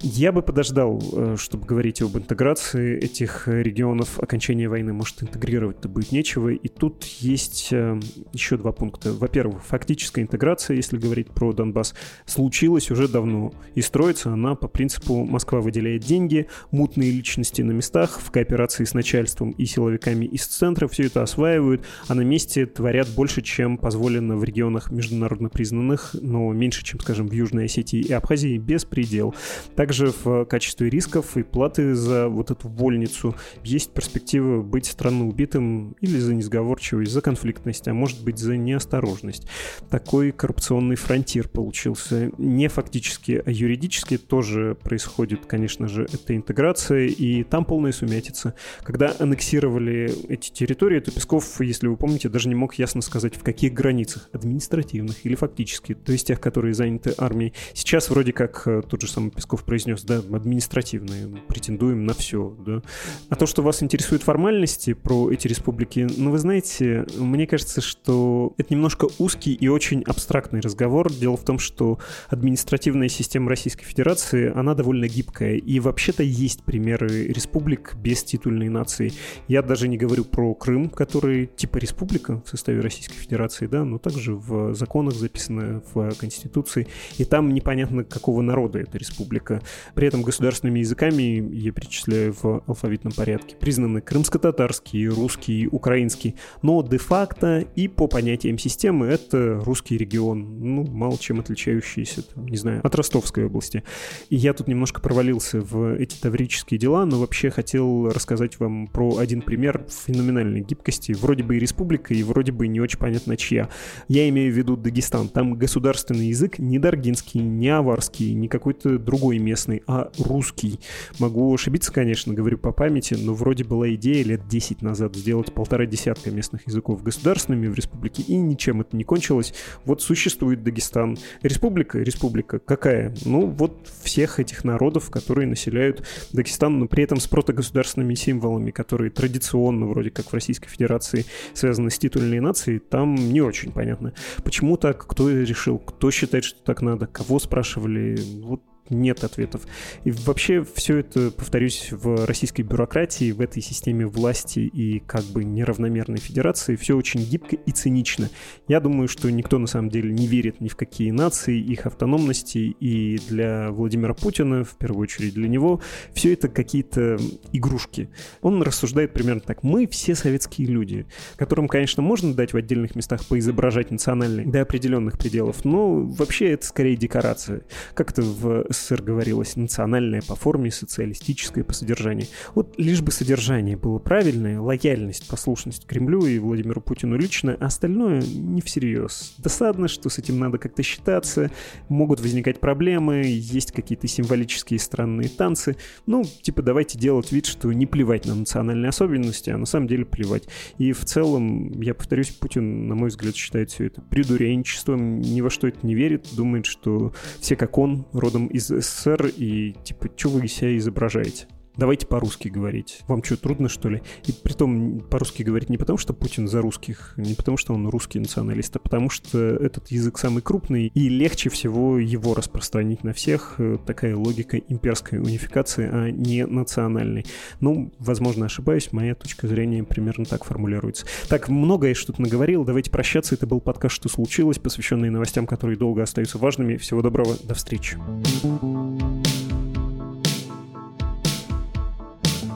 Я бы подождал, э, чтобы говорить об интеграции этих регионов окончания войны. Может, интегрировать-то будет нечего. И тут есть э, еще два пункта. Во во-первых, фактическая интеграция, если говорить про Донбасс, случилась уже давно. И строится она по принципу «Москва выделяет деньги, мутные личности на местах, в кооперации с начальством и силовиками из центра все это осваивают, а на месте творят больше, чем позволено в регионах международно признанных, но меньше, чем, скажем, в Южной Осетии и Абхазии, беспредел. Также в качестве рисков и платы за вот эту вольницу есть перспектива быть странно убитым или за несговорчивость, за конфликтность, а может быть за неосторожность. Такой коррупционный фронтир получился. Не фактически, а юридически тоже происходит, конечно же, эта интеграция, и там полная сумятица. Когда аннексировали эти территории, то Песков, если вы помните, даже не мог ясно сказать, в каких границах, административных или фактически, то есть тех, которые заняты армией. Сейчас вроде как э, тот же самый Песков произнес, да, административные, претендуем на все, да. А то, что вас интересуют формальности про эти республики, ну, вы знаете, мне кажется, что это немножко узкий и очень абстрактный разговор. Дело в том, что административная система Российской Федерации, она довольно гибкая. И вообще-то есть примеры республик без титульной нации. Я даже не говорю про Крым, который типа республика в составе Российской Федерации, да, но также в законах записано, в Конституции. И там непонятно, какого народа эта республика. При этом государственными языками, я перечисляю в алфавитном порядке, признаны крымско-татарский, русский, украинский. Но де-факто и по понятиям системы это русский регион, ну, мало чем отличающийся, там, не знаю, от Ростовской области. И я тут немножко провалился в эти таврические дела, но вообще хотел рассказать вам про один пример феноменальной гибкости. Вроде бы и республика, и вроде бы не очень понятно чья. Я имею в виду Дагестан. Там государственный язык не даргинский, не аварский, не какой-то другой местный, а русский. Могу ошибиться, конечно, говорю по памяти, но вроде была идея лет 10 назад сделать полтора десятка местных языков государственными в республике, и ничем это не кончилось. Вот существует Дагестан. Республика? Республика. Какая? Ну, вот всех этих народов, которые населяют Дагестан, но при этом с прото государственными символами, которые традиционно вроде как в Российской Федерации связаны с титульной нацией, там не очень понятно. Почему так, кто решил, кто считает, что так надо, кого спрашивали, вот нет ответов. И вообще все это, повторюсь, в российской бюрократии, в этой системе власти и как бы неравномерной федерации все очень гибко и цинично. Я думаю, что никто на самом деле не верит ни в какие нации, их автономности, и для Владимира Путина, в первую очередь для него, все это какие-то игрушки. Он рассуждает примерно так. Мы все советские люди, которым, конечно, можно дать в отдельных местах поизображать национальные до определенных пределов, но вообще это скорее декорация. Как это в СССР говорилось, национальное по форме, социалистическое по содержанию. Вот лишь бы содержание было правильное, лояльность, послушность Кремлю и Владимиру Путину лично, а остальное не всерьез. Досадно, что с этим надо как-то считаться, могут возникать проблемы, есть какие-то символические странные танцы. Ну, типа давайте делать вид, что не плевать на национальные особенности, а на самом деле плевать. И в целом, я повторюсь, Путин, на мой взгляд, считает все это придуренчеством, ни во что это не верит, думает, что все как он, родом из СССР, и типа, что вы из себя изображаете? Давайте по-русски говорить. Вам что, трудно, что ли? И при том по-русски говорить не потому, что Путин за русских, не потому, что он русский националист, а потому что этот язык самый крупный, и легче всего его распространить на всех. Такая логика имперской унификации, а не национальной. Ну, возможно, ошибаюсь, моя точка зрения примерно так формулируется. Так, многое что-то наговорил, давайте прощаться. Это был подкаст «Что случилось?», посвященный новостям, которые долго остаются важными. Всего доброго, до встречи.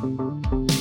Thank you.